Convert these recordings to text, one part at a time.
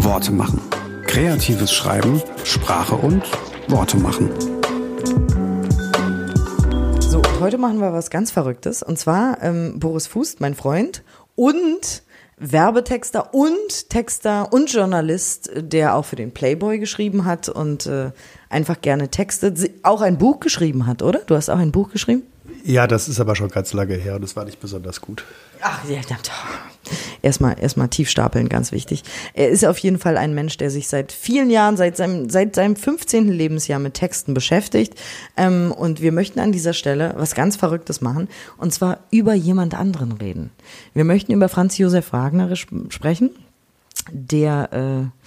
Worte machen. Kreatives Schreiben, Sprache und Worte machen. So, heute machen wir was ganz Verrücktes. Und zwar ähm, Boris Fußt, mein Freund, und Werbetexter und Texter und Journalist, der auch für den Playboy geschrieben hat und äh, einfach gerne textet, auch ein Buch geschrieben hat, oder? Du hast auch ein Buch geschrieben? Ja, das ist aber schon ganz lange her und das war nicht besonders gut. Ach, ja, erstmal erstmal tief stapeln, ganz wichtig. Er ist auf jeden Fall ein Mensch, der sich seit vielen Jahren, seit seinem, seit seinem 15. Lebensjahr mit Texten beschäftigt. Ähm, und wir möchten an dieser Stelle was ganz Verrücktes machen, und zwar über jemand anderen reden. Wir möchten über Franz Josef Wagner sprechen, der äh,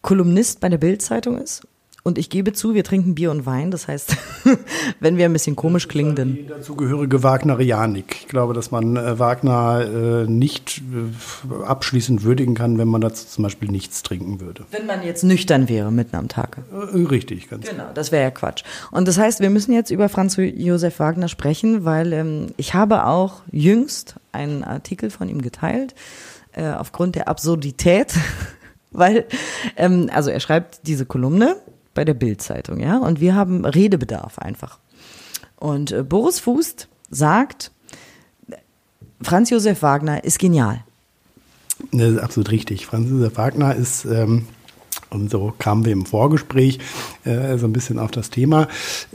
Kolumnist bei der Bild-Zeitung ist und ich gebe zu, wir trinken Bier und Wein. Das heißt, wenn wir ein bisschen komisch klingen, dann. Die dazugehörige Wagnerianik. Ich glaube, dass man äh, Wagner äh, nicht äh, abschließend würdigen kann, wenn man dazu zum Beispiel nichts trinken würde. Wenn man jetzt nüchtern wäre mitten am Tag. Richtig, ganz genau. Das wäre ja Quatsch. Und das heißt, wir müssen jetzt über Franz Josef Wagner sprechen, weil ähm, ich habe auch jüngst einen Artikel von ihm geteilt äh, aufgrund der Absurdität. weil, ähm, also er schreibt diese Kolumne bei der Bildzeitung, ja, und wir haben Redebedarf einfach. Und äh, Boris Fußt sagt, Franz Josef Wagner ist genial. Das ist absolut richtig. Franz Josef Wagner ist ähm, und so kamen wir im Vorgespräch äh, so ein bisschen auf das Thema.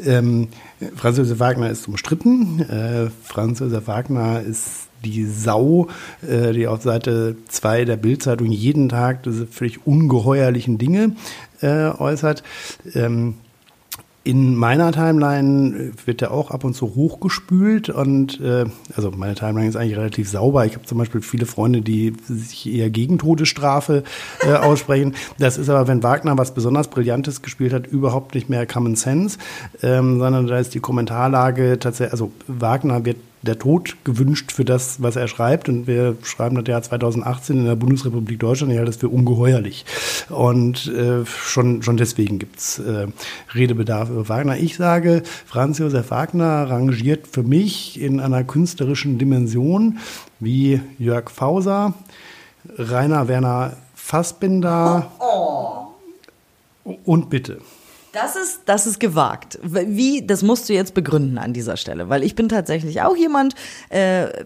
Ähm, Franz Josef Wagner ist umstritten. Äh, Franz Josef Wagner ist die Sau, äh, die auf Seite 2 der Bildzeitung jeden Tag diese völlig ungeheuerlichen Dinge äh, äußert. Ähm, in meiner Timeline wird der auch ab und zu hochgespült und äh, also meine Timeline ist eigentlich relativ sauber. Ich habe zum Beispiel viele Freunde, die sich eher gegen Todesstrafe äh, aussprechen. Das ist aber, wenn Wagner was besonders Brillantes gespielt hat, überhaupt nicht mehr Common Sense, ähm, sondern da ist die Kommentarlage tatsächlich, also Wagner wird der Tod gewünscht für das, was er schreibt. Und wir schreiben das Jahr 2018 in der Bundesrepublik Deutschland. Ich halte das für ungeheuerlich. Und äh, schon, schon deswegen gibt's äh, Redebedarf über Wagner. Ich sage, Franz Josef Wagner rangiert für mich in einer künstlerischen Dimension wie Jörg Fauser, Rainer Werner Fassbinder oh, oh. und bitte. Das ist, das ist gewagt. Wie, das musst du jetzt begründen an dieser Stelle, weil ich bin tatsächlich auch jemand, äh,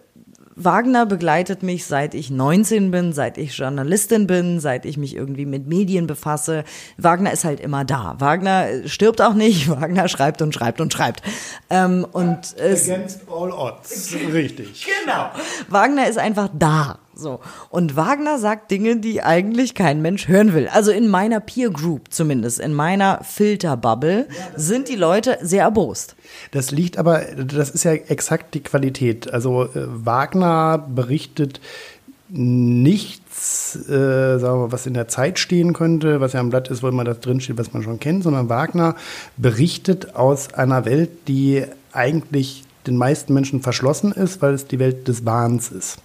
Wagner begleitet mich seit ich 19 bin, seit ich Journalistin bin, seit ich mich irgendwie mit Medien befasse. Wagner ist halt immer da. Wagner stirbt auch nicht. Wagner schreibt und schreibt und schreibt. Ähm, und Against all odds. Richtig. Genau. Wagner ist einfach da. So. Und Wagner sagt Dinge, die eigentlich kein Mensch hören will. Also in meiner Peer Group zumindest, in meiner Filterbubble, sind die Leute sehr erbost. Das liegt aber, das ist ja exakt die Qualität. Also äh, Wagner berichtet nichts, äh, sagen wir, was in der Zeit stehen könnte, was ja am Blatt ist, wo immer das drinsteht, was man schon kennt, sondern Wagner berichtet aus einer Welt, die eigentlich den meisten Menschen verschlossen ist, weil es die Welt des Wahns ist.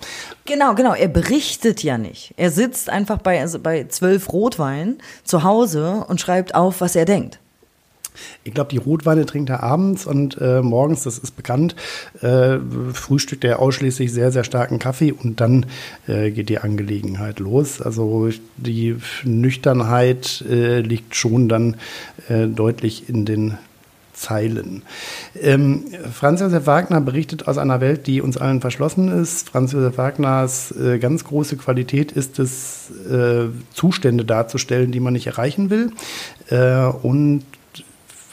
Genau, genau. Er berichtet ja nicht. Er sitzt einfach bei, also bei zwölf Rotweinen zu Hause und schreibt auf, was er denkt. Ich glaube, die Rotweine trinkt er abends und äh, morgens, das ist bekannt, äh, frühstückt er ausschließlich sehr, sehr starken Kaffee und dann äh, geht die Angelegenheit los. Also die Nüchternheit äh, liegt schon dann äh, deutlich in den Zeilen. Ähm, Franz Josef Wagner berichtet aus einer Welt, die uns allen verschlossen ist. Franz Josef Wagners äh, ganz große Qualität ist es, äh, Zustände darzustellen, die man nicht erreichen will. Äh, und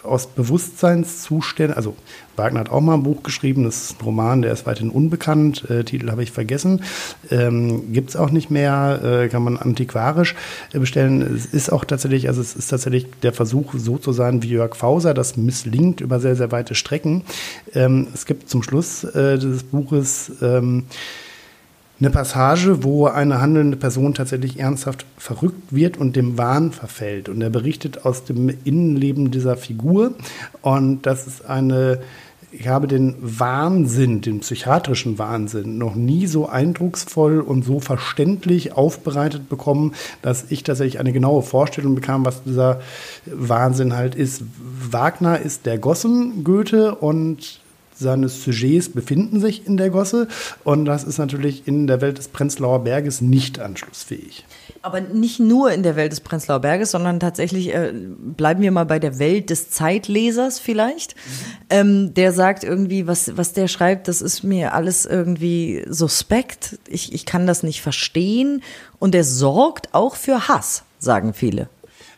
aus Bewusstseinszuständen, also Wagner hat auch mal ein Buch geschrieben, das ist ein Roman, der ist weiterhin unbekannt, äh, Titel habe ich vergessen, ähm, gibt es auch nicht mehr, äh, kann man antiquarisch äh, bestellen. Es ist auch tatsächlich, also es ist tatsächlich der Versuch, so zu sein wie Jörg Fauser, das misslingt über sehr, sehr weite Strecken. Ähm, es gibt zum Schluss äh, dieses Buches ähm, eine Passage, wo eine handelnde Person tatsächlich ernsthaft verrückt wird und dem Wahn verfällt. Und er berichtet aus dem Innenleben dieser Figur. Und das ist eine, ich habe den Wahnsinn, den psychiatrischen Wahnsinn, noch nie so eindrucksvoll und so verständlich aufbereitet bekommen, dass ich tatsächlich eine genaue Vorstellung bekam, was dieser Wahnsinn halt ist. Wagner ist der Gossen Goethe und seines Sujets befinden sich in der Gosse. Und das ist natürlich in der Welt des Prenzlauer Berges nicht anschlussfähig. Aber nicht nur in der Welt des Prenzlauer Berges, sondern tatsächlich äh, bleiben wir mal bei der Welt des Zeitlesers vielleicht. Ähm, der sagt irgendwie, was, was der schreibt, das ist mir alles irgendwie suspekt. Ich, ich kann das nicht verstehen. Und er sorgt auch für Hass, sagen viele.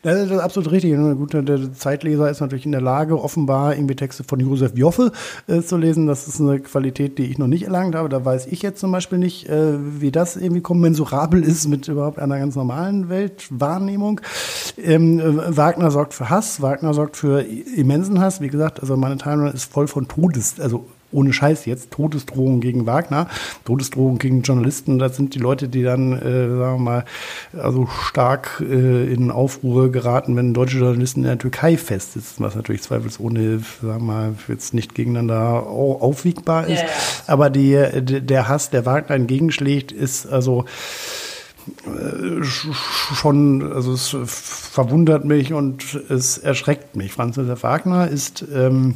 Das ist absolut richtig. Gut, der Zeitleser ist natürlich in der Lage, offenbar irgendwie Texte von Josef Joffe äh, zu lesen. Das ist eine Qualität, die ich noch nicht erlangt habe. Da weiß ich jetzt zum Beispiel nicht, äh, wie das irgendwie kommensurabel ist mit überhaupt einer ganz normalen Weltwahrnehmung. Ähm, äh, Wagner sorgt für Hass, Wagner sorgt für immensen Hass. Wie gesagt, also meine Timeline ist voll von Todes, also ohne Scheiß jetzt, Todesdrohungen gegen Wagner, Todesdrohungen gegen Journalisten, das sind die Leute, die dann, äh, sagen wir mal, also stark äh, in Aufruhr geraten, wenn deutsche Journalisten in der Türkei festsitzen, was natürlich zweifelsohne, sagen wir mal, jetzt nicht gegeneinander aufwiegbar ist. Ja, ja. Aber die, der Hass, der Wagner entgegenschlägt, ist also äh, schon, also es verwundert mich und es erschreckt mich. Franz Josef Wagner ist ähm,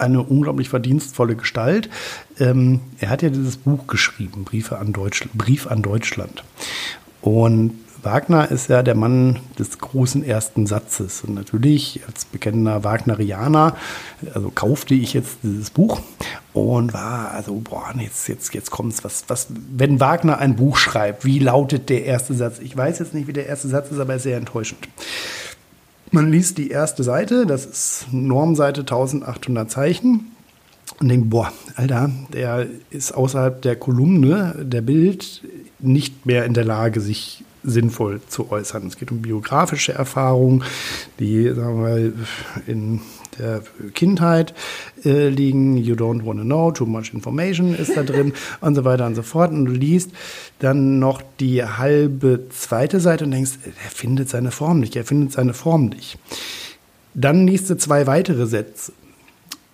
eine unglaublich verdienstvolle Gestalt. Ähm, er hat ja dieses Buch geschrieben, Briefe an Deutschland, Brief an Deutschland. Und Wagner ist ja der Mann des großen ersten Satzes. Und natürlich als bekennender Wagnerianer, also kaufte ich jetzt dieses Buch und war also, boah, jetzt, jetzt, jetzt kommt's. Was, was, wenn Wagner ein Buch schreibt, wie lautet der erste Satz? Ich weiß jetzt nicht, wie der erste Satz ist, aber er ist sehr enttäuschend. Man liest die erste Seite, das ist Normseite 1800 Zeichen und denkt, boah, Alter, der ist außerhalb der Kolumne, der Bild, nicht mehr in der Lage, sich sinnvoll zu äußern. Es geht um biografische Erfahrungen, die, sagen wir mal, in der Kindheit äh, liegen. You don't want to know, too much information ist da drin und so weiter und so fort. Und du liest dann noch die halbe zweite Seite und denkst, er findet seine Form nicht, er findet seine Form nicht. Dann liest du zwei weitere Sätze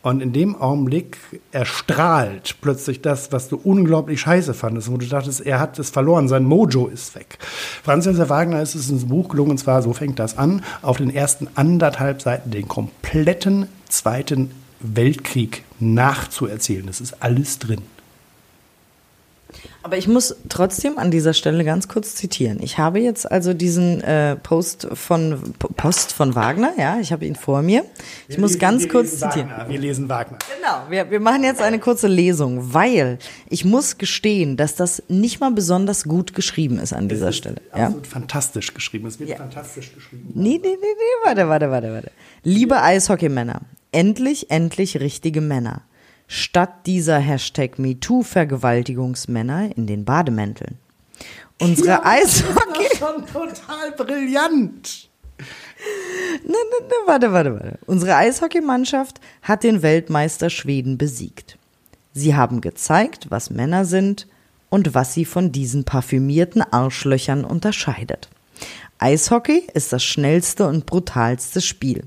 und in dem Augenblick erstrahlt plötzlich das, was du unglaublich scheiße fandest, wo du dachtest, er hat es verloren, sein Mojo ist weg. Franz Josef Wagner ist es ins Buch gelungen, und zwar, so fängt das an, auf den ersten anderthalb Seiten den kompletten Zweiten Weltkrieg nachzuerzählen. Das ist alles drin. Aber ich muss trotzdem an dieser Stelle ganz kurz zitieren. Ich habe jetzt also diesen äh, Post von Post von Wagner, ja, ich habe ihn vor mir. Ich wir muss lesen, ganz kurz zitieren. Wagner. Wir lesen Wagner. Genau, wir, wir machen jetzt eine kurze Lesung, weil ich muss gestehen, dass das nicht mal besonders gut geschrieben ist an dieser ist Stelle. Absolut ja? fantastisch geschrieben. Es wird ja. fantastisch geschrieben. Nee, nee, nee, nee, warte, warte, warte, warte. Liebe Eishockeymänner, endlich, endlich richtige Männer statt dieser Hashtag MeToo-Vergewaltigungsmänner in den Bademänteln. Unsere ja, Eishockey. Das ist schon total brillant. Ne, ne, ne, warte, warte, warte. Unsere Eishockeymannschaft hat den Weltmeister Schweden besiegt. Sie haben gezeigt, was Männer sind und was sie von diesen parfümierten Arschlöchern unterscheidet. Eishockey ist das schnellste und brutalste Spiel.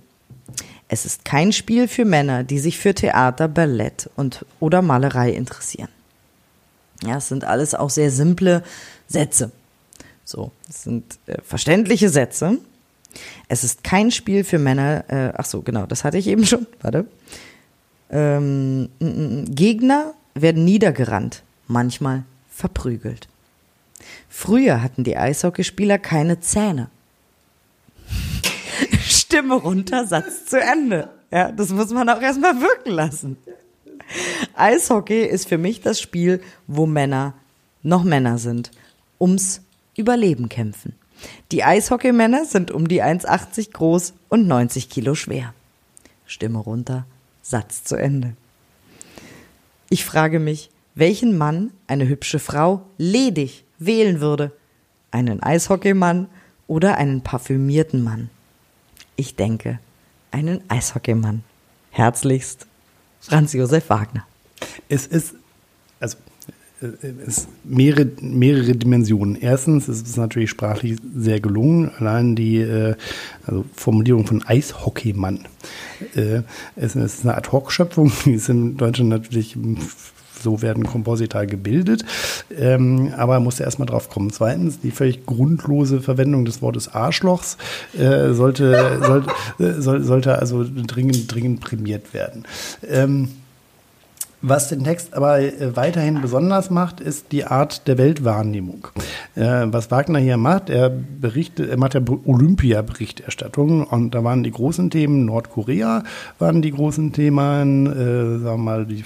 Es ist kein Spiel für Männer, die sich für Theater, Ballett und oder Malerei interessieren. Ja, es sind alles auch sehr simple Sätze. So, es sind äh, verständliche Sätze. Es ist kein Spiel für Männer. Äh, ach so, genau, das hatte ich eben schon. Warte. Ähm, Gegner werden niedergerannt, manchmal verprügelt. Früher hatten die Eishockeyspieler keine Zähne. Stimme runter, Satz zu Ende. Ja, das muss man auch erstmal wirken lassen. Eishockey ist für mich das Spiel, wo Männer noch Männer sind, ums Überleben kämpfen. Die Eishockeymänner sind um die 1,80 groß und 90 Kilo schwer. Stimme runter, Satz zu Ende. Ich frage mich, welchen Mann eine hübsche Frau ledig wählen würde. Einen Eishockeymann oder einen parfümierten Mann ich denke, einen Eishockeymann. Herzlichst, Franz Josef Wagner. Es ist, also, es mehrere, mehrere Dimensionen. Erstens ist es natürlich sprachlich sehr gelungen. Allein die äh, also Formulierung von Eishockeymann. Äh, es ist eine Ad-Hoc-Schöpfung, die ist in Deutschland natürlich so werden Komposita gebildet. Ähm, aber er musste erstmal drauf kommen. Zweitens, die völlig grundlose Verwendung des Wortes Arschlochs äh, sollte, sollte, äh, soll, sollte also dringend, dringend prämiert werden. Ähm, Was den Text aber äh, weiterhin besonders macht, ist die Art der Weltwahrnehmung. Äh, was Wagner hier macht, er berichtet, er macht ja Olympia-Berichterstattung und da waren die großen Themen, Nordkorea waren die großen Themen, äh, sagen wir mal, die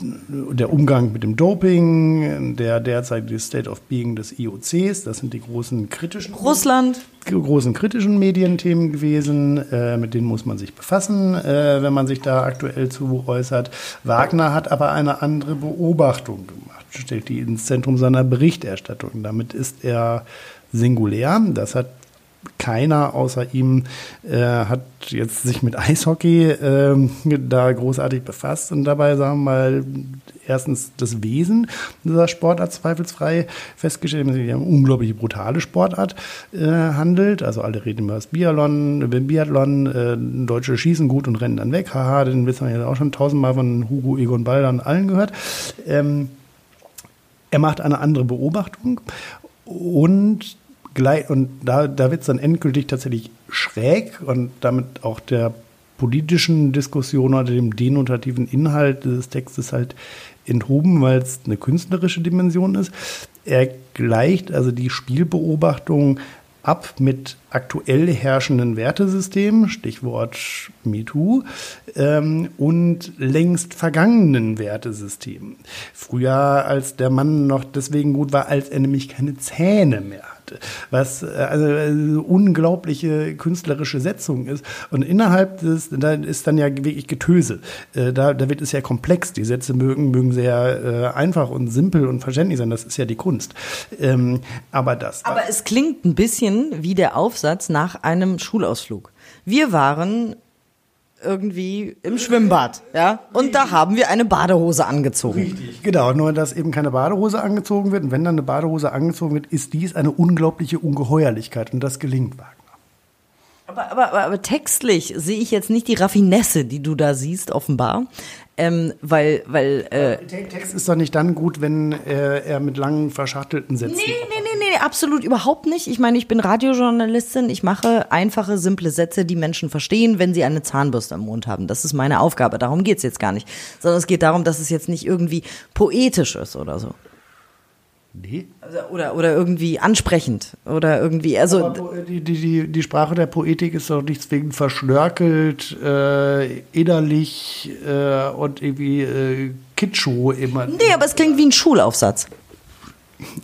der Umgang mit dem Doping, der derzeitige State of Being des IOCs, das sind die großen kritischen Russland großen kritischen Medienthemen gewesen, äh, mit denen muss man sich befassen, äh, wenn man sich da aktuell zu äußert. Wagner hat aber eine andere Beobachtung gemacht, stellt die ins Zentrum seiner Berichterstattung. Damit ist er singulär. Das hat keiner außer ihm äh, hat jetzt sich mit Eishockey äh, da großartig befasst und dabei sagen wir mal erstens das Wesen dieser Sportart zweifelsfrei festgestellt, dass es eine unglaublich brutale Sportart äh, handelt. Also alle reden über das Biathlon, Biathlon, äh, Deutsche schießen gut und rennen dann weg. Haha, den wissen wir ja auch schon tausendmal von Hugo Egon Balder und allen gehört. Ähm, er macht eine andere Beobachtung und gleich, und da, da wird es dann endgültig tatsächlich schräg und damit auch der politischen Diskussion oder dem denotativen Inhalt des Textes halt enthoben, weil es eine künstlerische Dimension ist. Er gleicht also die Spielbeobachtung ab mit aktuell herrschenden Wertesystemen, Stichwort MeToo, ähm, und längst vergangenen Wertesystemen. Früher, als der Mann noch deswegen gut war, als er nämlich keine Zähne mehr was äh, also, also unglaubliche künstlerische Setzung ist. Und innerhalb des, da ist dann ja wirklich Getöse. Äh, da, da wird es ja komplex. Die Sätze mögen, mögen sehr äh, einfach und simpel und verständlich sein. Das ist ja die Kunst. Ähm, aber das. Aber es klingt ein bisschen wie der Aufsatz nach einem Schulausflug. Wir waren irgendwie im Schwimmbad, ja. Und da haben wir eine Badehose angezogen. Richtig, genau. Nur, dass eben keine Badehose angezogen wird. Und wenn dann eine Badehose angezogen wird, ist dies eine unglaubliche Ungeheuerlichkeit. Und das gelingt Wagner. Aber, aber, aber, aber textlich sehe ich jetzt nicht die Raffinesse, die du da siehst, offenbar. Ähm, weil, weil äh, Text ist doch nicht dann gut, wenn äh, er mit langen verschachtelten Sätzen. Nee, nee, nee, nee, absolut überhaupt nicht. Ich meine, ich bin Radiojournalistin, ich mache einfache, simple Sätze, die Menschen verstehen, wenn sie eine Zahnbürste im Mund haben. Das ist meine Aufgabe. Darum geht's jetzt gar nicht. Sondern es geht darum, dass es jetzt nicht irgendwie poetisch ist oder so. Nee. Also, oder, oder irgendwie ansprechend. Oder irgendwie, also. Aber die, die, die, die Sprache der Poetik ist doch nicht zwingend verschnörkelt, äh, innerlich äh, und irgendwie äh, Kitschu immer. Nee, aber es klingt wie ein Schulaufsatz.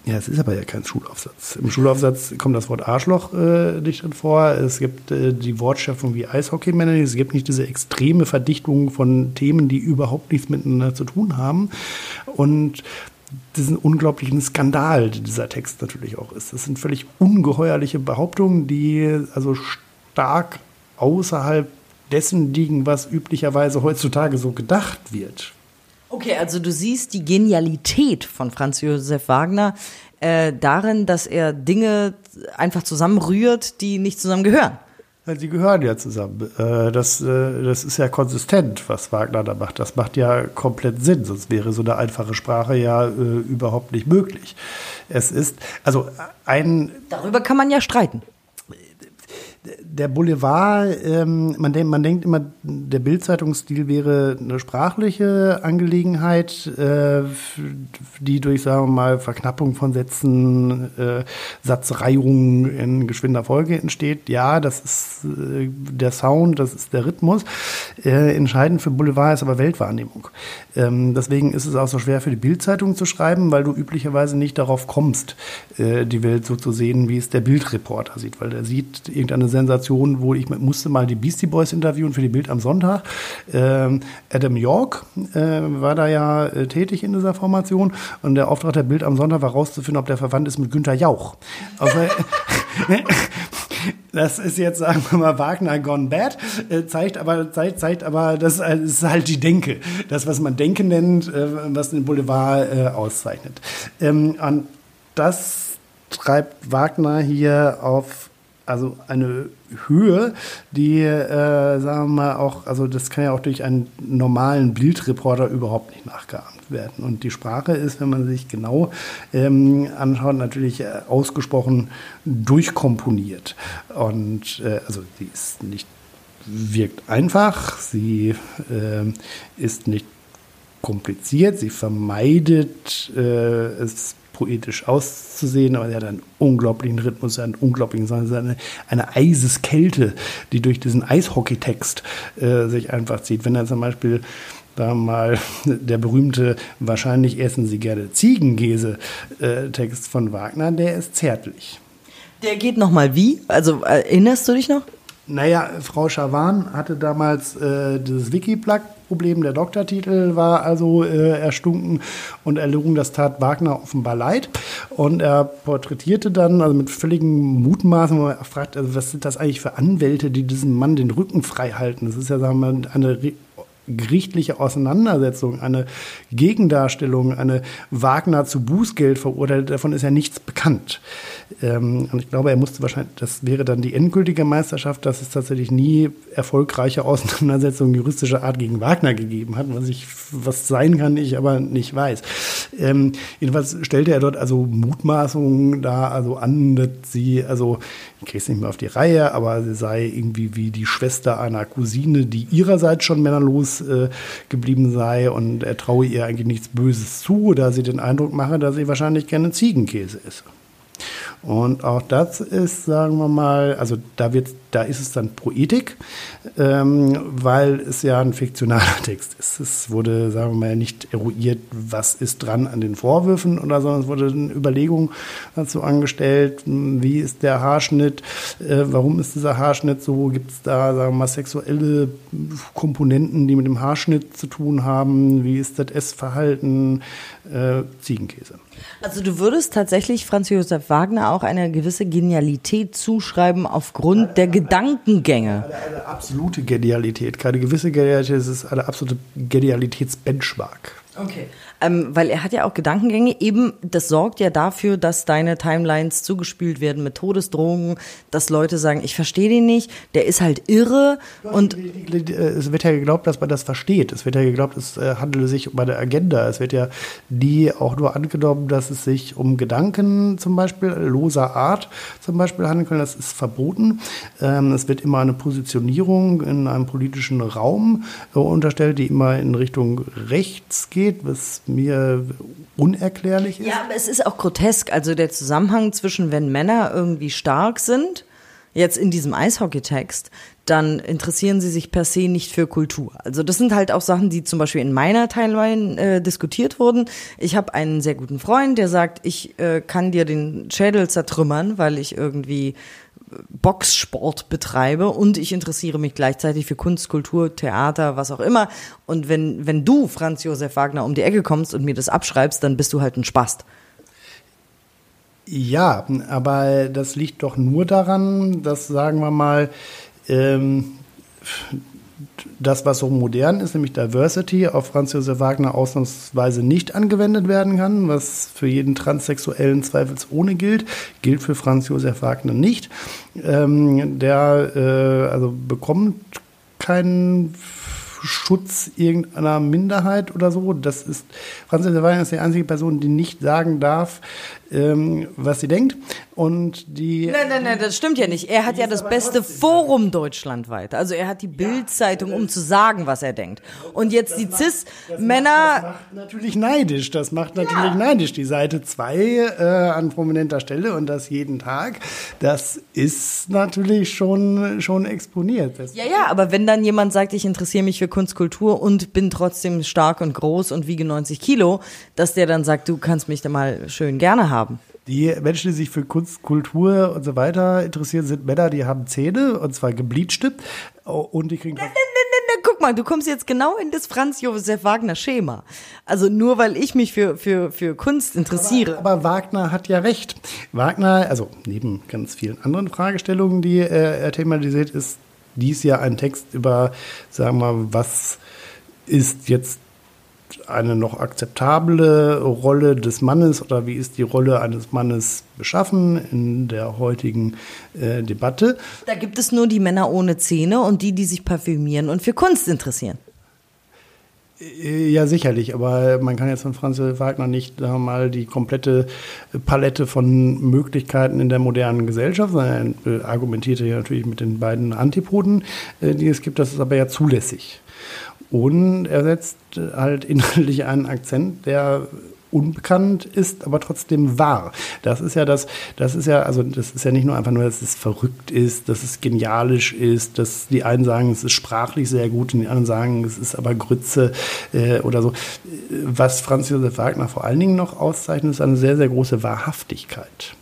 Ja, es ist aber ja kein Schulaufsatz. Im Schulaufsatz kommt das Wort Arschloch äh, nicht drin vor. Es gibt äh, die Wortschöpfung wie Eishockeymänner. Es gibt nicht diese extreme Verdichtung von Themen, die überhaupt nichts miteinander zu tun haben. Und diesen unglaublichen Skandal, den dieser Text natürlich auch ist. Das sind völlig ungeheuerliche Behauptungen, die also stark außerhalb dessen liegen, was üblicherweise heutzutage so gedacht wird. Okay, also du siehst die Genialität von Franz Josef Wagner äh, darin, dass er Dinge einfach zusammenrührt, die nicht zusammengehören. Sie gehören ja zusammen. Äh, das, äh, das ist ja konsistent, was Wagner da macht. Das macht ja komplett Sinn, sonst wäre so eine einfache Sprache ja äh, überhaupt nicht möglich. Es ist, also ein. Darüber kann man ja streiten der Boulevard, ähm, man, denkt, man denkt immer, der Bildzeitungsstil wäre eine sprachliche Angelegenheit, äh, die durch, sagen wir mal, Verknappung von Sätzen, äh, Satzreihungen in geschwinder Folge entsteht. Ja, das ist äh, der Sound, das ist der Rhythmus. Äh, entscheidend für Boulevard ist aber Weltwahrnehmung. Ähm, deswegen ist es auch so schwer für die Bildzeitung zu schreiben, weil du üblicherweise nicht darauf kommst, äh, die Welt so zu sehen, wie es der Bildreporter sieht, weil der sieht irgendeine Sensation, wo ich musste mal die Beastie Boys interviewen für die Bild am Sonntag. Ähm, Adam York äh, war da ja äh, tätig in dieser Formation und der Auftrag der Bild am Sonntag war rauszufinden, ob der verwandt ist mit Günter Jauch. Also, das ist jetzt, sagen wir mal, Wagner gone bad, äh, zeigt aber, zeigt, zeigt aber, das ist halt die Denke. Das, was man Denke nennt, äh, was den Boulevard äh, auszeichnet. Ähm, und das treibt Wagner hier auf also eine Höhe, die, äh, sagen wir mal, auch, also das kann ja auch durch einen normalen Bildreporter überhaupt nicht nachgeahmt werden. Und die Sprache ist, wenn man sich genau ähm, anschaut, natürlich äh, ausgesprochen durchkomponiert. Und äh, also sie ist nicht, wirkt einfach, sie äh, ist nicht kompliziert. Sie vermeidet äh, es poetisch auszusehen, aber er hat einen unglaublichen Rhythmus, einen unglaublichen, eine, eine Eiseskälte, die durch diesen Eishockey-Text äh, sich einfach zieht. Wenn er zum Beispiel da mal der berühmte wahrscheinlich essen Sie gerne Ziegenkäse-Text äh, von Wagner, der ist zärtlich. Der geht nochmal wie? Also erinnerst du dich noch? Naja, Frau Schawan hatte damals äh, dieses Wikiplug-Problem. Der Doktortitel war also äh, erstunken und erlogen. Das tat Wagner offenbar leid. Und er porträtierte dann, also mit völligem Mutmaßen, er fragt, also was sind das eigentlich für Anwälte, die diesem Mann den Rücken frei halten? Das ist ja, sagen wir mal, eine gerichtliche Auseinandersetzung, eine Gegendarstellung, eine Wagner zu Bußgeld verurteilt, davon ist ja nichts bekannt. Ähm, und ich glaube, er musste wahrscheinlich, das wäre dann die endgültige Meisterschaft, dass es tatsächlich nie erfolgreiche Auseinandersetzungen juristischer Art gegen Wagner gegeben hat, was ich, was sein kann, ich aber nicht weiß. Ähm, jedenfalls stellte er dort also Mutmaßungen da, also an, dass sie, also, es nicht mehr auf die Reihe, aber sie sei irgendwie wie die Schwester einer Cousine, die ihrerseits schon männerlos äh, geblieben sei und er traue ihr eigentlich nichts Böses zu, da sie den Eindruck mache, dass sie wahrscheinlich gerne Ziegenkäse esse. Und auch das ist, sagen wir mal, also da wird, da ist es dann Poetik, ähm, weil es ja ein fiktionaler Text ist. Es wurde, sagen wir mal, nicht eruiert, was ist dran an den Vorwürfen oder sondern es wurde eine Überlegung dazu angestellt, wie ist der Haarschnitt, äh, warum ist dieser Haarschnitt so, gibt es da, sagen wir mal, sexuelle Komponenten, die mit dem Haarschnitt zu tun haben, wie ist das Essverhalten, äh, Ziegenkäse. Also du würdest tatsächlich Franz Josef Wagner auch eine gewisse Genialität zuschreiben aufgrund der Gedankengänge. Eine, eine absolute Genialität, keine gewisse Genialität, es ist eine absolute Genialitätsbenchmark. Okay. Ähm, weil er hat ja auch Gedankengänge. Eben, das sorgt ja dafür, dass deine Timelines zugespielt werden mit Todesdrohungen, dass Leute sagen, ich verstehe den nicht, der ist halt irre. Und es wird ja geglaubt, dass man das versteht. Es wird ja geglaubt, es äh, handele sich um eine Agenda. Es wird ja nie auch nur angenommen, dass es sich um Gedanken zum Beispiel loser Art zum Beispiel handeln kann. Das ist verboten. Ähm, es wird immer eine Positionierung in einem politischen Raum äh, unterstellt, die immer in Richtung rechts geht, was mir unerklärlich ist. Ja, aber es ist auch grotesk. Also der Zusammenhang zwischen, wenn Männer irgendwie stark sind, jetzt in diesem Eishockey-Text, dann interessieren sie sich per se nicht für Kultur. Also das sind halt auch Sachen, die zum Beispiel in meiner Timeline äh, diskutiert wurden. Ich habe einen sehr guten Freund, der sagt, ich äh, kann dir den Schädel zertrümmern, weil ich irgendwie Boxsport betreibe und ich interessiere mich gleichzeitig für Kunst, Kultur, Theater, was auch immer. Und wenn, wenn du, Franz Josef Wagner, um die Ecke kommst und mir das abschreibst, dann bist du halt ein Spast. Ja, aber das liegt doch nur daran, dass, sagen wir mal, ähm, das, was so modern ist, nämlich Diversity, auf Franz Josef Wagner ausnahmsweise nicht angewendet werden kann, was für jeden Transsexuellen zweifelsohne gilt, gilt für Franz Josef Wagner nicht. Ähm, der äh, also bekommt keinen Schutz irgendeiner Minderheit oder so. Das ist, Franz Josef Wagner ist die einzige Person, die nicht sagen darf, ähm, was sie denkt. Und die. Nein, nein, nein, das stimmt ja nicht. Er hat ja das beste Forum deutschlandweit. Also er hat die Bildzeitung, um zu sagen, was er denkt. Und jetzt die Cis-Männer. Das macht natürlich neidisch. Das macht natürlich ja. neidisch. Die Seite 2 äh, an prominenter Stelle und das jeden Tag. Das ist natürlich schon, schon exponiert. Das ja, ja, aber wenn dann jemand sagt, ich interessiere mich für Kunst, Kultur und bin trotzdem stark und groß und wiege 90 Kilo, dass der dann sagt, du kannst mich da mal schön gerne haben haben. Die Menschen, die sich für Kunst, Kultur und so weiter interessieren, sind Männer, die haben Zähne und zwar gebleachte und die kriegen. Ne, ne, ne, ne, guck mal, du kommst jetzt genau in das Franz Josef Wagner Schema. Also nur weil ich mich für, für, für Kunst interessiere. Aber, aber Wagner hat ja recht. Wagner, also neben ganz vielen anderen Fragestellungen, die äh, er thematisiert, ist dies ja ein Text über, sagen wir mal, was ist jetzt eine noch akzeptable Rolle des Mannes oder wie ist die Rolle eines Mannes beschaffen in der heutigen äh, Debatte? Da gibt es nur die Männer ohne Zähne und die, die sich parfümieren und für Kunst interessieren. Äh, ja, sicherlich, aber man kann jetzt von Franz Wagner nicht sagen mal die komplette Palette von Möglichkeiten in der modernen Gesellschaft, sondern er argumentierte ja natürlich mit den beiden Antipoden, äh, die es gibt. Das ist aber ja zulässig. Und er setzt halt inhaltlich einen Akzent, der unbekannt ist, aber trotzdem wahr. Das ist ja das, das ist ja, also das ist ja nicht nur einfach nur, dass es verrückt ist, dass es genialisch ist, dass die einen sagen, es ist sprachlich sehr gut und die anderen sagen, es ist aber Grütze äh, oder so. Was Franz Josef Wagner vor allen Dingen noch auszeichnet, ist eine sehr, sehr große Wahrhaftigkeit.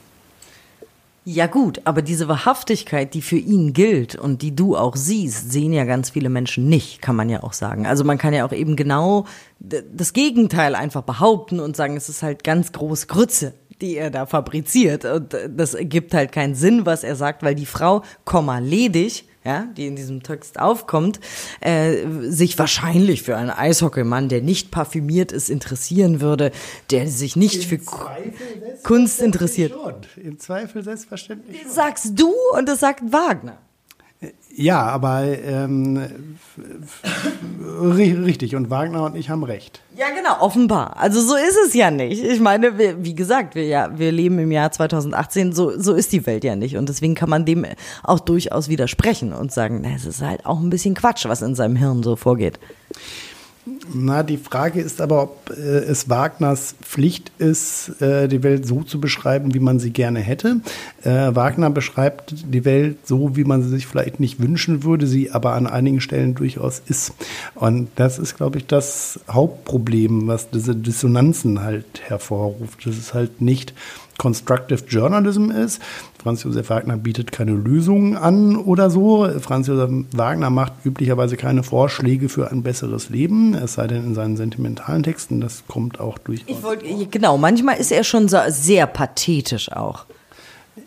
Ja gut, aber diese Wahrhaftigkeit, die für ihn gilt und die du auch siehst, sehen ja ganz viele Menschen nicht, kann man ja auch sagen. Also man kann ja auch eben genau das Gegenteil einfach behaupten und sagen, es ist halt ganz groß Grütze, die er da fabriziert. Und das ergibt halt keinen Sinn, was er sagt, weil die Frau, Komma, ledig, ja, die in diesem Text aufkommt, äh, sich wahrscheinlich für einen Eishockeymann, der nicht parfümiert ist, interessieren würde, der sich nicht für Kunst interessiert. Schon. Im Zweifel selbstverständlich. Das sagst du und das sagt Wagner. Ja, aber ähm, richtig. Und Wagner und ich haben recht. Ja, genau, offenbar. Also so ist es ja nicht. Ich meine, wir, wie gesagt, wir, ja, wir leben im Jahr 2018, so, so ist die Welt ja nicht. Und deswegen kann man dem auch durchaus widersprechen und sagen, na, es ist halt auch ein bisschen Quatsch, was in seinem Hirn so vorgeht. Na, die Frage ist aber, ob äh, es Wagners Pflicht ist, äh, die Welt so zu beschreiben, wie man sie gerne hätte. Äh, Wagner beschreibt die Welt so, wie man sie sich vielleicht nicht wünschen würde, sie aber an einigen Stellen durchaus ist. Und das ist, glaube ich, das Hauptproblem, was diese Dissonanzen halt hervorruft. Das ist halt nicht Constructive Journalism ist. Franz Josef Wagner bietet keine Lösungen an oder so. Franz Josef Wagner macht üblicherweise keine Vorschläge für ein besseres Leben, es sei denn in seinen sentimentalen Texten. Das kommt auch wollte, genau, manchmal ist er schon sehr pathetisch auch.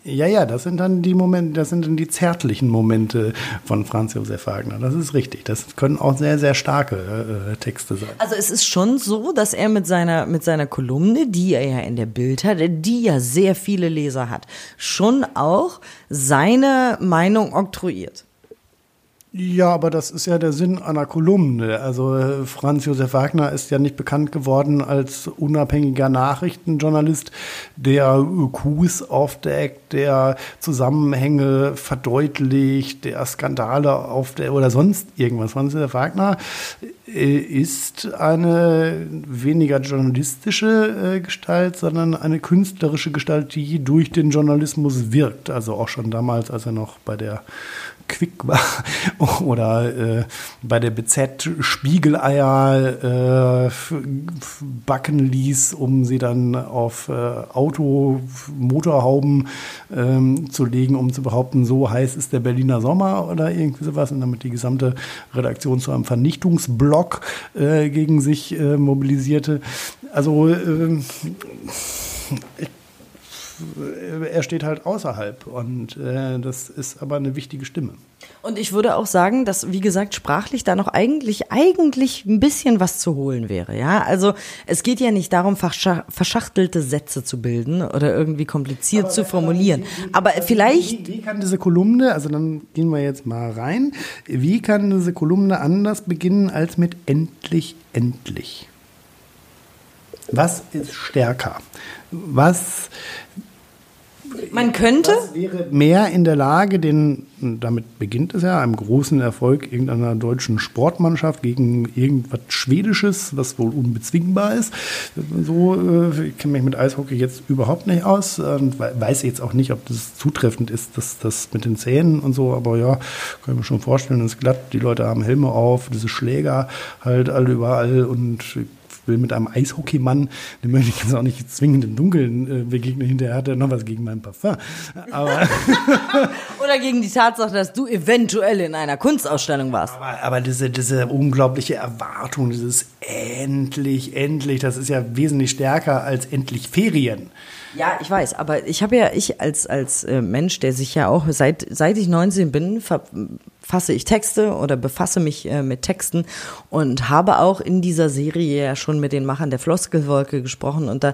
Ja, ja, das sind dann die Momente, das sind dann die zärtlichen Momente von Franz Josef Wagner. Das ist richtig. Das können auch sehr, sehr starke äh, Texte sein. Also es ist schon so, dass er mit seiner, mit seiner Kolumne, die er ja in der Bild hat, die ja sehr viele Leser hat, schon auch seine Meinung oktroyiert. Ja, aber das ist ja der Sinn einer Kolumne. Also äh, Franz Josef Wagner ist ja nicht bekannt geworden als unabhängiger Nachrichtenjournalist, der Coups aufdeckt, der Zusammenhänge verdeutlicht, der Skandale aufdeckt oder sonst irgendwas. Franz Josef Wagner äh, ist eine weniger journalistische äh, Gestalt, sondern eine künstlerische Gestalt, die durch den Journalismus wirkt. Also auch schon damals, als er noch bei der Quick war oder äh, bei der BZ Spiegeleier äh, backen ließ, um sie dann auf äh, Auto-Motorhauben ähm, zu legen, um zu behaupten, so heiß ist der Berliner Sommer oder irgendwie sowas und damit die gesamte Redaktion zu einem Vernichtungsblock äh, gegen sich äh, mobilisierte. Also äh, ich er steht halt außerhalb und äh, das ist aber eine wichtige Stimme. Und ich würde auch sagen, dass, wie gesagt, sprachlich da noch eigentlich, eigentlich ein bisschen was zu holen wäre, ja. Also, es geht ja nicht darum, verschachtelte Sätze zu bilden oder irgendwie kompliziert aber, zu formulieren. Aber, wie, vielleicht. Wie, wie kann diese Kolumne, also dann gehen wir jetzt mal rein, wie kann diese Kolumne anders beginnen als mit endlich, endlich? Was ist stärker? Was man könnte. Das wäre mehr in der Lage, den, damit beginnt es ja, einem großen Erfolg irgendeiner deutschen Sportmannschaft gegen irgendwas Schwedisches, was wohl unbezwingbar ist. So, äh, ich kenne mich mit Eishockey jetzt überhaupt nicht aus und weiß jetzt auch nicht, ob das zutreffend ist, dass das mit den Zähnen und so, aber ja, kann ich mir schon vorstellen, es ist glatt, die Leute haben Helme auf, diese Schläger halt alle überall und will mit einem Eishockeymann, dem möchte ich jetzt auch nicht zwingend im Dunkeln äh, begegnen. Hinterher hat er noch was gegen mein Parfum. Aber Oder gegen die Tatsache, dass du eventuell in einer Kunstausstellung warst. Aber, aber diese, diese unglaubliche Erwartung, dieses endlich, endlich, das ist ja wesentlich stärker als endlich Ferien. Ja, ich weiß, aber ich habe ja, ich als, als äh, Mensch, der sich ja auch, seit, seit ich 19 bin, verfasse ich Texte oder befasse mich äh, mit Texten und habe auch in dieser Serie ja schon mit den Machern der Floskelwolke gesprochen und da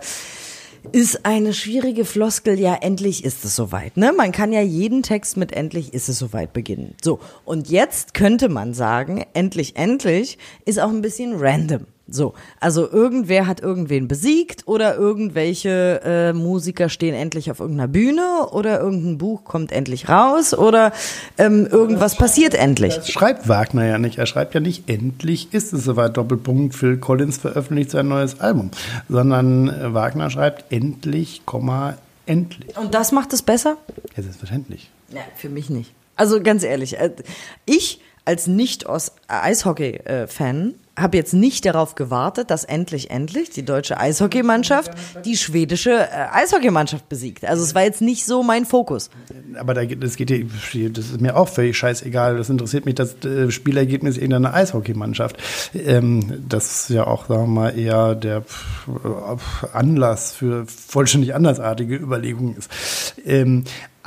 ist eine schwierige Floskel, ja, endlich ist es soweit. Ne? Man kann ja jeden Text mit endlich ist es soweit beginnen. So, und jetzt könnte man sagen, endlich, endlich ist auch ein bisschen random. So, also irgendwer hat irgendwen besiegt oder irgendwelche äh, Musiker stehen endlich auf irgendeiner Bühne oder irgendein Buch kommt endlich raus oder ähm, irgendwas passiert endlich. Das schreibt Wagner ja nicht. Er schreibt ja nicht, endlich ist es soweit, Doppelpunkt, Phil Collins veröffentlicht sein neues Album, sondern äh, Wagner schreibt endlich, Komma, endlich. Und das macht es besser? Ja, selbstverständlich. Ja, für mich nicht. Also ganz ehrlich, äh, ich als Nicht-Eishockey-Fan habe jetzt nicht darauf gewartet, dass endlich, endlich die deutsche Eishockeymannschaft die schwedische äh, Eishockeymannschaft besiegt. Also es war jetzt nicht so mein Fokus. Aber da, das, geht, das ist mir auch völlig scheißegal. Das interessiert mich das äh, Spielergebnis irgendeiner Eishockeymannschaft. Ähm, das ist ja auch, sagen wir mal, eher der äh, Anlass für vollständig andersartige Überlegungen ist.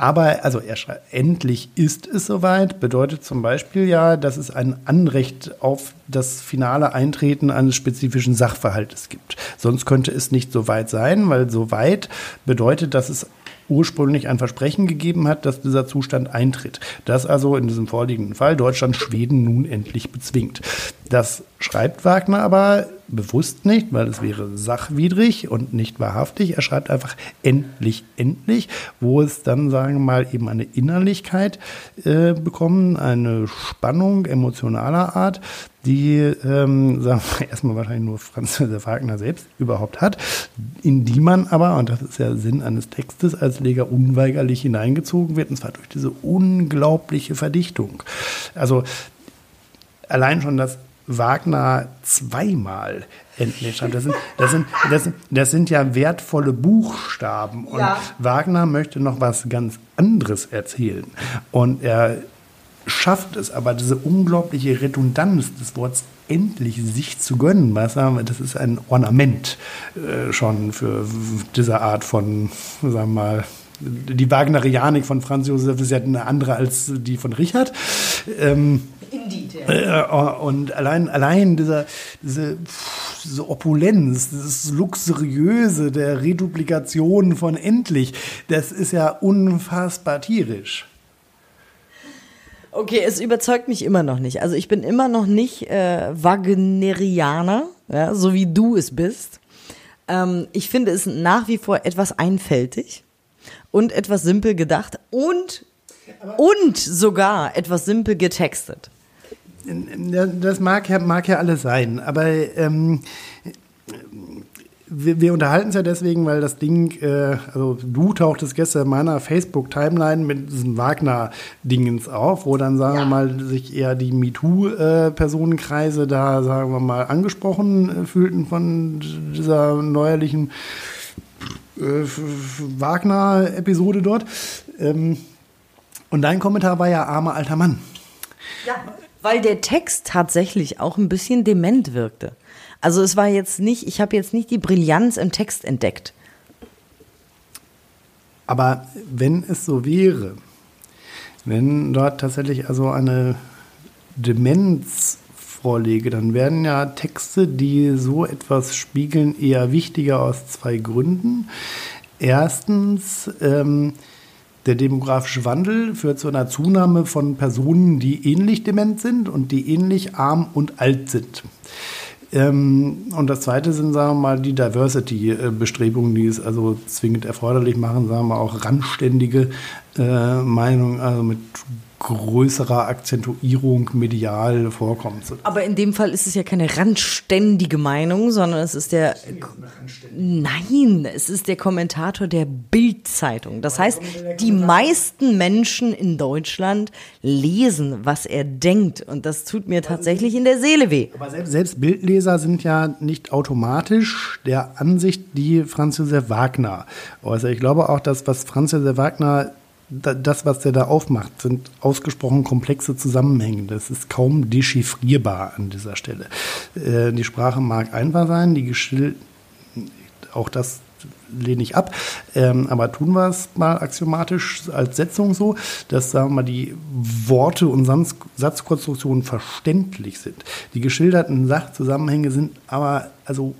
Aber also er schreibt, endlich ist es soweit, bedeutet zum Beispiel ja, dass es ein Anrecht auf das finale Eintreten eines spezifischen Sachverhaltes gibt. Sonst könnte es nicht so weit sein, weil so weit bedeutet, dass es ursprünglich ein Versprechen gegeben hat, dass dieser Zustand eintritt. Das also in diesem vorliegenden Fall Deutschland Schweden nun endlich bezwingt. Das schreibt Wagner aber bewusst nicht, weil es wäre sachwidrig und nicht wahrhaftig. Er schreibt einfach endlich, endlich, wo es dann, sagen wir mal, eben eine Innerlichkeit äh, bekommen, eine Spannung emotionaler Art, die, ähm, sagen wir erstmal wahrscheinlich nur Franz Josef Wagner selbst überhaupt hat, in die man aber, und das ist ja Sinn eines Textes, als Leger unweigerlich hineingezogen wird, und zwar durch diese unglaubliche Verdichtung. Also allein schon das Wagner zweimal endlich schreibt. Das sind, das sind, das sind, das sind ja wertvolle Buchstaben. Und ja. Wagner möchte noch was ganz anderes erzählen. Und er schafft es aber, diese unglaubliche Redundanz des Wortes endlich sich zu gönnen, was das ist ein Ornament äh, schon für diese Art von, sagen wir mal, die Wagnerianik von Franz Josef ist ja eine andere als die von Richard. Ähm, Indeed, ja. Äh, und allein, allein dieser, diese, diese Opulenz, dieses Luxuriöse der Reduplikation von endlich, das ist ja unfassbar tierisch. Okay, es überzeugt mich immer noch nicht. Also ich bin immer noch nicht äh, Wagnerianer, ja, so wie du es bist. Ähm, ich finde es nach wie vor etwas einfältig und etwas simpel gedacht und und sogar etwas simpel getextet. Das mag ja, mag ja alles sein, aber ähm, wir, wir unterhalten es ja deswegen, weil das Ding, äh, also du tauchtest gestern in meiner Facebook-Timeline mit diesem Wagner-Dingens auf, wo dann, sagen ja. wir mal, sich eher die MeToo-Personenkreise da, sagen wir mal, angesprochen äh, fühlten von dieser neuerlichen äh, Wagner-Episode dort. Ähm, und dein Kommentar war ja armer alter Mann. Ja, weil der Text tatsächlich auch ein bisschen dement wirkte. Also es war jetzt nicht, ich habe jetzt nicht die Brillanz im Text entdeckt. Aber wenn es so wäre, wenn dort tatsächlich also eine Demenz vorlege, dann werden ja Texte, die so etwas spiegeln, eher wichtiger aus zwei Gründen. Erstens, ähm, der demografische Wandel führt zu einer Zunahme von Personen, die ähnlich dement sind und die ähnlich arm und alt sind. Ähm, und das zweite sind, sagen wir mal, die Diversity-Bestrebungen, die es also zwingend erforderlich machen, sagen wir auch randständige äh, Meinungen, also mit größerer Akzentuierung medial vorkommt. Aber in dem Fall ist es ja keine randständige Meinung, sondern es ist der Nein, es ist der Kommentator der Bildzeitung. Das heißt, die meisten Menschen in Deutschland lesen, was er denkt und das tut mir tatsächlich in der Seele weh. Aber selbst, selbst Bildleser sind ja nicht automatisch der Ansicht, die Franz Josef Wagner äußert. Ich glaube auch, dass was Franz Josef Wagner das, was der da aufmacht, sind ausgesprochen komplexe Zusammenhänge. Das ist kaum dechiffrierbar an dieser Stelle. Äh, die Sprache mag einfach sein, die Geschill auch das lehne ich ab. Ähm, aber tun wir es mal axiomatisch als Setzung so, dass sagen wir mal, die Worte und Satzkonstruktionen verständlich sind. Die geschilderten Sachzusammenhänge sind aber also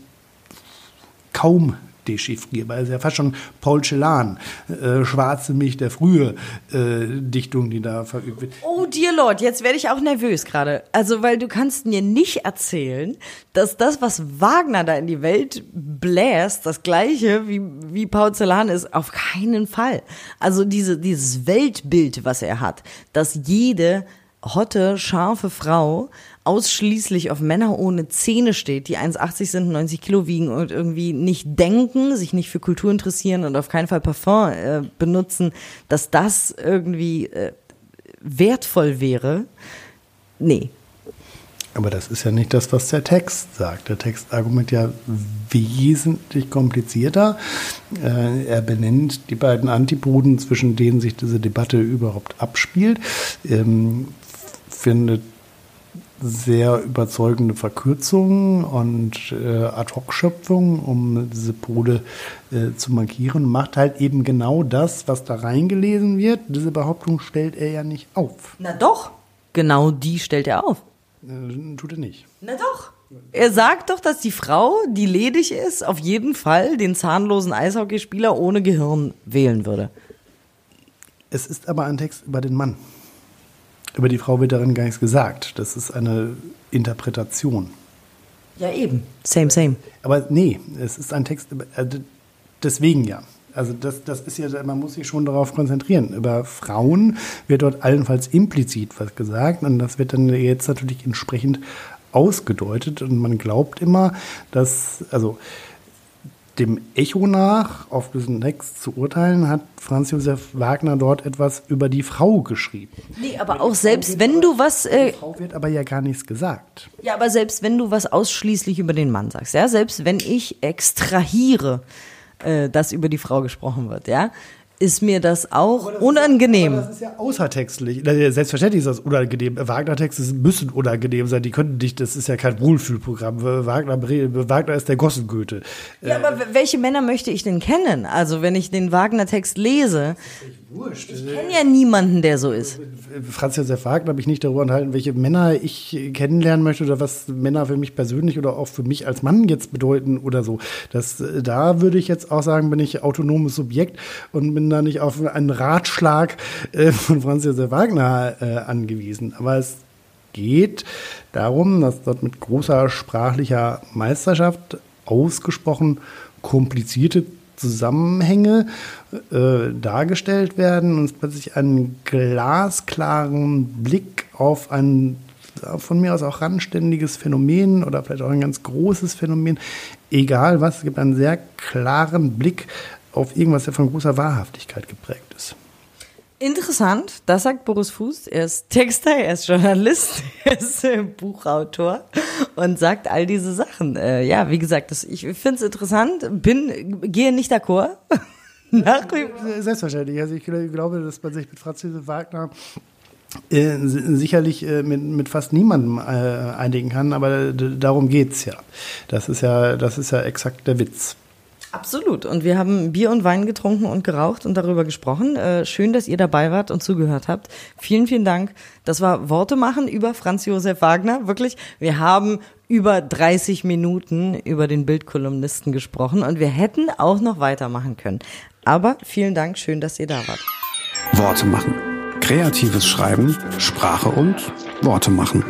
kaum dechiffrierbar. Das ist ja fast schon Paul Celan, äh, Schwarze Milch der frühe äh, Dichtung, die da verübt wird. Oh dear Lord, jetzt werde ich auch nervös gerade. Also, weil du kannst mir nicht erzählen, dass das, was Wagner da in die Welt bläst, das gleiche wie, wie Paul Celan ist, auf keinen Fall. Also diese, dieses Weltbild, was er hat, dass jede hotte, scharfe Frau ausschließlich auf Männer ohne Zähne steht, die 1,80 sind, 90 Kilo wiegen und irgendwie nicht denken, sich nicht für Kultur interessieren und auf keinen Fall Parfum äh, benutzen, dass das irgendwie äh, wertvoll wäre. Nee. Aber das ist ja nicht das, was der Text sagt. Der Text argumentiert ja wesentlich komplizierter. Äh, er benennt die beiden Antipoden, zwischen denen sich diese Debatte überhaupt abspielt, ähm, findet sehr überzeugende Verkürzungen und äh, Ad-Hoc-Schöpfungen, um diese Pole äh, zu markieren. Macht halt eben genau das, was da reingelesen wird. Diese Behauptung stellt er ja nicht auf. Na doch, genau die stellt er auf. Äh, tut er nicht. Na doch. Er sagt doch, dass die Frau, die ledig ist, auf jeden Fall den zahnlosen Eishockeyspieler ohne Gehirn wählen würde. Es ist aber ein Text über den Mann. Über die Frau wird darin gar nichts gesagt. Das ist eine Interpretation. Ja, eben. Same, same. Aber nee, es ist ein Text, äh, deswegen ja. Also das, das ist ja, man muss sich schon darauf konzentrieren. Über Frauen wird dort allenfalls implizit was gesagt und das wird dann jetzt natürlich entsprechend ausgedeutet und man glaubt immer, dass, also dem Echo nach, auf diesen Text zu urteilen, hat Franz Josef Wagner dort etwas über die Frau geschrieben. Nee, aber auch selbst wenn aber, du was. Äh, die Frau wird aber ja gar nichts gesagt. Ja, aber selbst wenn du was ausschließlich über den Mann sagst, ja, selbst wenn ich extrahiere, äh, dass über die Frau gesprochen wird, ja, ist mir das auch das unangenehm. Ist, das ist ja außertextlich. Selbstverständlich ist das unangenehm. Wagner-Texte müssen unangenehm sein. Die können nicht, das ist ja kein Wohlfühlprogramm. Wagner, Wagner ist der Gossengoethe. Ja, aber welche Männer möchte ich denn kennen? Also, wenn ich den Wagner-Text lese. Wurscht. Ich kenne ja niemanden, der so ist. Franz Josef Wagner habe ich nicht darüber enthalten, welche Männer ich kennenlernen möchte oder was Männer für mich persönlich oder auch für mich als Mann jetzt bedeuten oder so. Das, da würde ich jetzt auch sagen, bin ich autonomes Subjekt und bin da nicht auf einen Ratschlag äh, von Franz Josef Wagner äh, angewiesen. Aber es geht darum, dass dort mit großer sprachlicher Meisterschaft ausgesprochen komplizierte Zusammenhänge äh, dargestellt werden und plötzlich einen glasklaren Blick auf ein von mir aus auch randständiges Phänomen oder vielleicht auch ein ganz großes Phänomen, egal was, es gibt einen sehr klaren Blick auf irgendwas, der von großer Wahrhaftigkeit geprägt ist. Interessant, das sagt Boris Fuß. Er ist Texter, er ist Journalist, er ist äh, Buchautor und sagt all diese Sachen. Äh, ja, wie gesagt, das, ich finde es interessant, bin, gehe nicht d'accord. Nach Selbstverständlich. Also ich glaube, dass man sich mit Franz Josef Wagner äh, sicherlich äh, mit, mit fast niemandem äh, einigen kann, aber darum geht's ja. Das ist ja, das ist ja exakt der Witz. Absolut. Und wir haben Bier und Wein getrunken und geraucht und darüber gesprochen. Äh, schön, dass ihr dabei wart und zugehört habt. Vielen, vielen Dank. Das war Worte machen über Franz Josef Wagner. Wirklich. Wir haben über 30 Minuten über den Bildkolumnisten gesprochen und wir hätten auch noch weitermachen können. Aber vielen Dank. Schön, dass ihr da wart. Worte machen. Kreatives Schreiben, Sprache und Worte machen.